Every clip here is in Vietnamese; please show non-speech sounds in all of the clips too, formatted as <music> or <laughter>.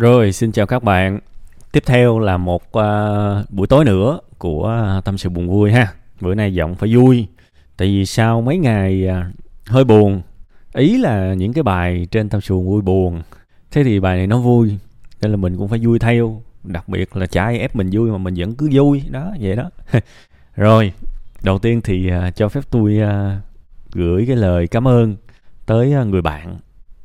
Rồi, xin chào các bạn. Tiếp theo là một uh, buổi tối nữa của uh, tâm sự buồn vui ha. Bữa nay giọng phải vui. Tại vì sau mấy ngày uh, hơi buồn, ý là những cái bài trên tâm sự buồn vui buồn. Thế thì bài này nó vui, nên là mình cũng phải vui theo. Đặc biệt là chả ai ép mình vui mà mình vẫn cứ vui đó, vậy đó. <laughs> Rồi, đầu tiên thì uh, cho phép tôi uh, gửi cái lời cảm ơn tới uh, người bạn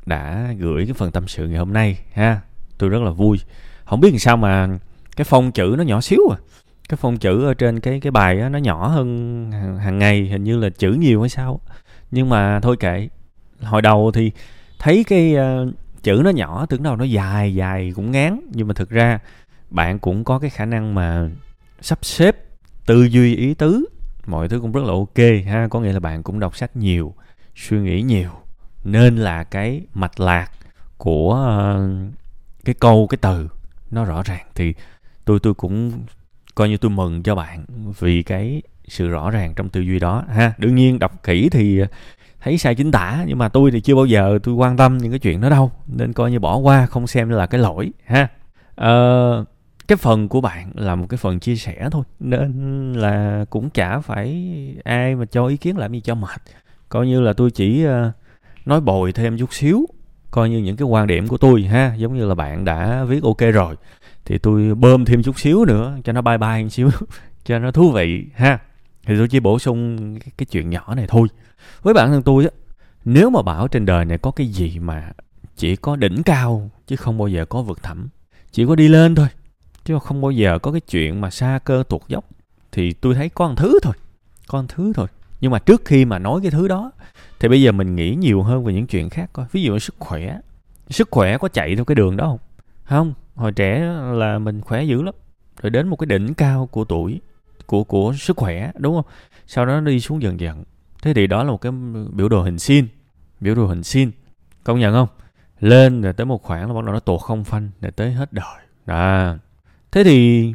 đã gửi cái phần tâm sự ngày hôm nay ha tôi rất là vui. Không biết làm sao mà cái phông chữ nó nhỏ xíu à. Cái phông chữ ở trên cái cái bài á, nó nhỏ hơn hàng ngày hình như là chữ nhiều hay sao nhưng mà thôi kệ. Hồi đầu thì thấy cái uh, chữ nó nhỏ tưởng đâu nó dài dài cũng ngán. Nhưng mà thực ra bạn cũng có cái khả năng mà sắp xếp tư duy ý tứ. Mọi thứ cũng rất là ok ha. Có nghĩa là bạn cũng đọc sách nhiều suy nghĩ nhiều. Nên là cái mạch lạc của uh, cái câu cái từ nó rõ ràng thì tôi tôi cũng coi như tôi mừng cho bạn vì cái sự rõ ràng trong tư duy đó ha. Đương nhiên đọc kỹ thì thấy sai chính tả nhưng mà tôi thì chưa bao giờ tôi quan tâm những cái chuyện đó đâu nên coi như bỏ qua không xem là cái lỗi ha. Ờ, cái phần của bạn là một cái phần chia sẻ thôi nên là cũng chả phải ai mà cho ý kiến làm gì cho mệt. Coi như là tôi chỉ ờ, nói bồi thêm chút xíu coi như những cái quan điểm của tôi ha giống như là bạn đã viết ok rồi thì tôi bơm thêm chút xíu nữa cho nó bye bye một xíu <laughs> cho nó thú vị ha. Thì tôi chỉ bổ sung cái, cái chuyện nhỏ này thôi. Với bản thân tôi á nếu mà bảo trên đời này có cái gì mà chỉ có đỉnh cao chứ không bao giờ có vực thẳm chỉ có đi lên thôi chứ không bao giờ có cái chuyện mà xa cơ tuột dốc thì tôi thấy có một thứ thôi có một thứ thôi nhưng mà trước khi mà nói cái thứ đó, thì bây giờ mình nghĩ nhiều hơn về những chuyện khác coi. Ví dụ sức khỏe. Sức khỏe có chạy theo cái đường đó không? Không, hồi trẻ là mình khỏe dữ lắm. Rồi đến một cái đỉnh cao của tuổi, của của sức khỏe, đúng không? Sau đó nó đi xuống dần dần. Thế thì đó là một cái biểu đồ hình sin, biểu đồ hình sin. Công nhận không? Lên rồi tới một khoảng là bắt đầu nó tụt không phanh, rồi tới hết đời. Đó. Thế thì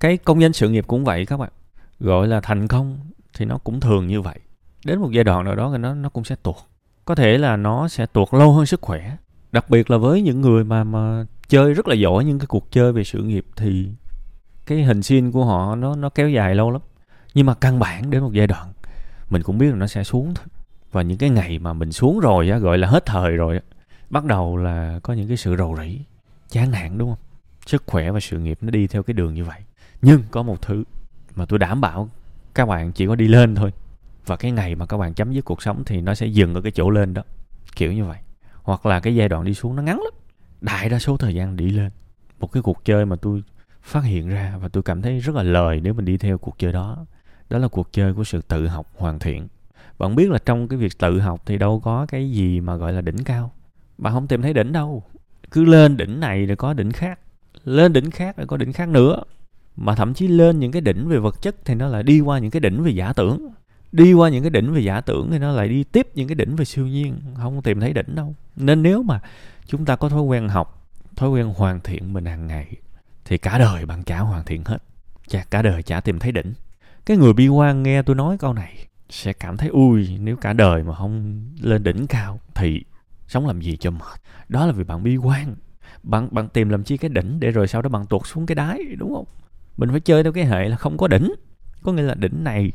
cái công danh sự nghiệp cũng vậy các bạn. Gọi là thành công thì nó cũng thường như vậy. Đến một giai đoạn nào đó thì nó nó cũng sẽ tuột. Có thể là nó sẽ tuột lâu hơn sức khỏe. Đặc biệt là với những người mà mà chơi rất là giỏi những cái cuộc chơi về sự nghiệp thì cái hình xin của họ nó nó kéo dài lâu lắm. Nhưng mà căn bản đến một giai đoạn, mình cũng biết là nó sẽ xuống thôi. Và những cái ngày mà mình xuống rồi á, gọi là hết thời rồi á, bắt đầu là có những cái sự rầu rĩ, chán nản, đúng không? Sức khỏe và sự nghiệp nó đi theo cái đường như vậy. Nhưng có một thứ mà tôi đảm bảo các bạn chỉ có đi lên thôi. Và cái ngày mà các bạn chấm dứt cuộc sống thì nó sẽ dừng ở cái chỗ lên đó. Kiểu như vậy. Hoặc là cái giai đoạn đi xuống nó ngắn lắm. Đại đa số thời gian đi lên. Một cái cuộc chơi mà tôi phát hiện ra và tôi cảm thấy rất là lời nếu mình đi theo cuộc chơi đó. Đó là cuộc chơi của sự tự học hoàn thiện. Bạn biết là trong cái việc tự học thì đâu có cái gì mà gọi là đỉnh cao. Bạn không tìm thấy đỉnh đâu. Cứ lên đỉnh này rồi có đỉnh khác. Lên đỉnh khác rồi có đỉnh khác nữa mà thậm chí lên những cái đỉnh về vật chất thì nó lại đi qua những cái đỉnh về giả tưởng. Đi qua những cái đỉnh về giả tưởng thì nó lại đi tiếp những cái đỉnh về siêu nhiên, không tìm thấy đỉnh đâu. Nên nếu mà chúng ta có thói quen học, thói quen hoàn thiện mình hàng ngày, thì cả đời bạn chả hoàn thiện hết. Chả, cả đời chả tìm thấy đỉnh. Cái người bi quan nghe tôi nói câu này sẽ cảm thấy ui, nếu cả đời mà không lên đỉnh cao thì sống làm gì cho mệt? Đó là vì bạn bi quan. Bạn bạn tìm làm chi cái đỉnh để rồi sau đó bạn tuột xuống cái đáy, đúng không? Mình phải chơi theo cái hệ là không có đỉnh. Có nghĩa là đỉnh này,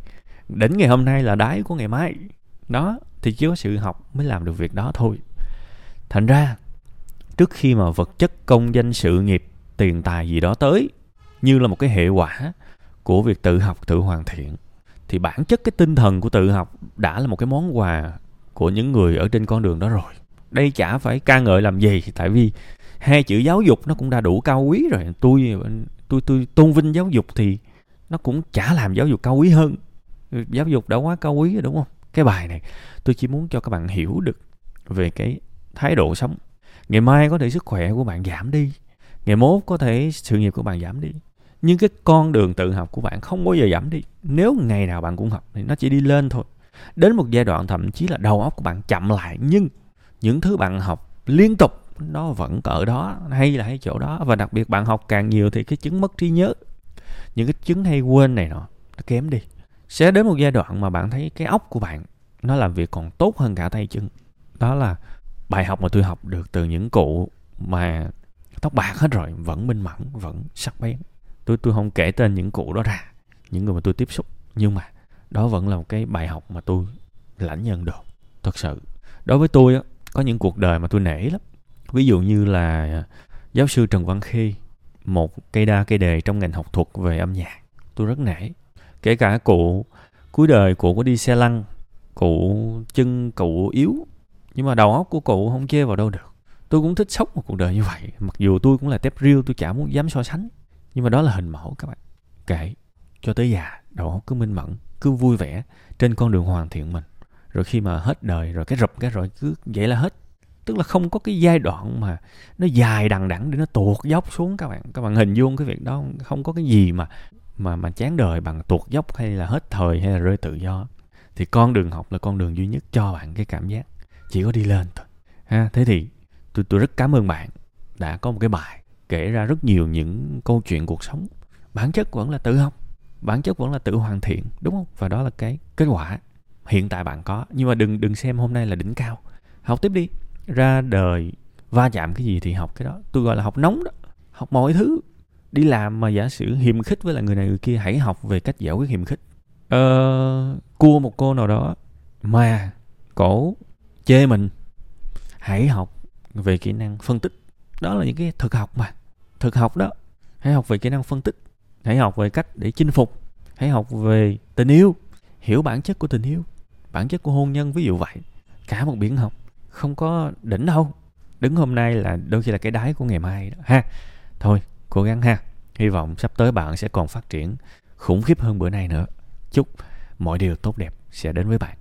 đỉnh ngày hôm nay là đáy của ngày mai. Đó, thì chỉ có sự học mới làm được việc đó thôi. Thành ra, trước khi mà vật chất công danh sự nghiệp, tiền tài gì đó tới, như là một cái hệ quả của việc tự học, tự hoàn thiện, thì bản chất cái tinh thần của tự học đã là một cái món quà của những người ở trên con đường đó rồi. Đây chả phải ca ngợi làm gì, tại vì hai chữ giáo dục nó cũng đã đủ cao quý rồi. Tôi tôi tôi tôn vinh giáo dục thì nó cũng chả làm giáo dục cao quý hơn. Giáo dục đã quá cao quý rồi, đúng không? Cái bài này, tôi chỉ muốn cho các bạn hiểu được về cái thái độ sống. Ngày mai có thể sức khỏe của bạn giảm đi, ngày mốt có thể sự nghiệp của bạn giảm đi, nhưng cái con đường tự học của bạn không bao giờ giảm đi. Nếu ngày nào bạn cũng học thì nó chỉ đi lên thôi. Đến một giai đoạn thậm chí là đầu óc của bạn chậm lại, nhưng những thứ bạn học liên tục nó vẫn ở đó, hay là hay chỗ đó. Và đặc biệt bạn học càng nhiều thì cái chứng mất trí nhớ, những cái chứng hay quên này nọ, nó kém đi. Sẽ đến một giai đoạn mà bạn thấy cái óc của bạn nó làm việc còn tốt hơn cả tay chân. Đó là bài học mà tôi học được từ những cụ mà tóc bạc hết rồi, vẫn minh mẫn, vẫn sắc bén. Tôi tôi không kể tên những cụ đó ra, những người mà tôi tiếp xúc. Nhưng mà đó vẫn là một cái bài học mà tôi lãnh nhận được thật sự. Đối với tôi á, có những cuộc đời mà tôi nể lắm ví dụ như là giáo sư trần văn khi một cây đa, cây đề trong ngành học thuật về âm nhạc. Tôi rất nể. Kể cả cụ cuối đời cụ có đi xe lăn cụ chân cụ yếu, nhưng mà đầu óc của cụ không chê vào đâu được. Tôi cũng thích sống một cuộc đời như vậy, mặc dù tôi cũng là tép riêu tôi chả muốn dám so sánh. Nhưng mà đó là hình mẫu các bạn. Kệ cho tới già, đầu óc cứ minh mẫn, cứ vui vẻ trên con đường hoàn thiện mình. Rồi khi mà hết đời, rồi cái rụp cái rồi cứ vậy là hết tức là không có cái giai đoạn mà nó dài đằng đẵng để nó tuột dốc xuống. Các bạn các bạn hình dung cái việc đó, không có cái gì mà mà mà chán đời bằng tuột dốc hay là hết thời hay là rơi tự do. Thì con đường học là con đường duy nhất cho bạn cái cảm giác chỉ có đi lên thôi. Ha, thế thì tôi tôi rất cảm ơn bạn đã có một cái bài kể ra rất nhiều những câu chuyện cuộc sống. Bản chất vẫn là tự học, bản chất vẫn là tự hoàn thiện, đúng không? Và đó là cái kết quả hiện tại bạn có. Nhưng mà đừng đừng xem hôm nay là đỉnh cao. Học tiếp đi ra đời va chạm cái gì thì học cái đó. Tôi gọi là học nóng đó học mọi thứ. Đi làm mà giả sử hiềm khích với lại người này người kia hãy học về cách giải quyết hiềm khích. Ờ, cua một cô nào đó mà cổ chê mình. Hãy học về kỹ năng phân tích. Đó là những cái thực học mà. Thực học đó hãy học về kỹ năng phân tích. Hãy học về cách để chinh phục. Hãy học về tình yêu. Hiểu bản chất của tình yêu bản chất của hôn nhân ví dụ vậy. Cả một biển học không có đỉnh đâu. Đứng hôm nay là đôi khi là cái đáy của ngày mai đó. Ha, thôi, cố gắng ha. Hy vọng sắp tới bạn sẽ còn phát triển khủng khiếp hơn bữa nay nữa. Chúc mọi điều tốt đẹp sẽ đến với bạn.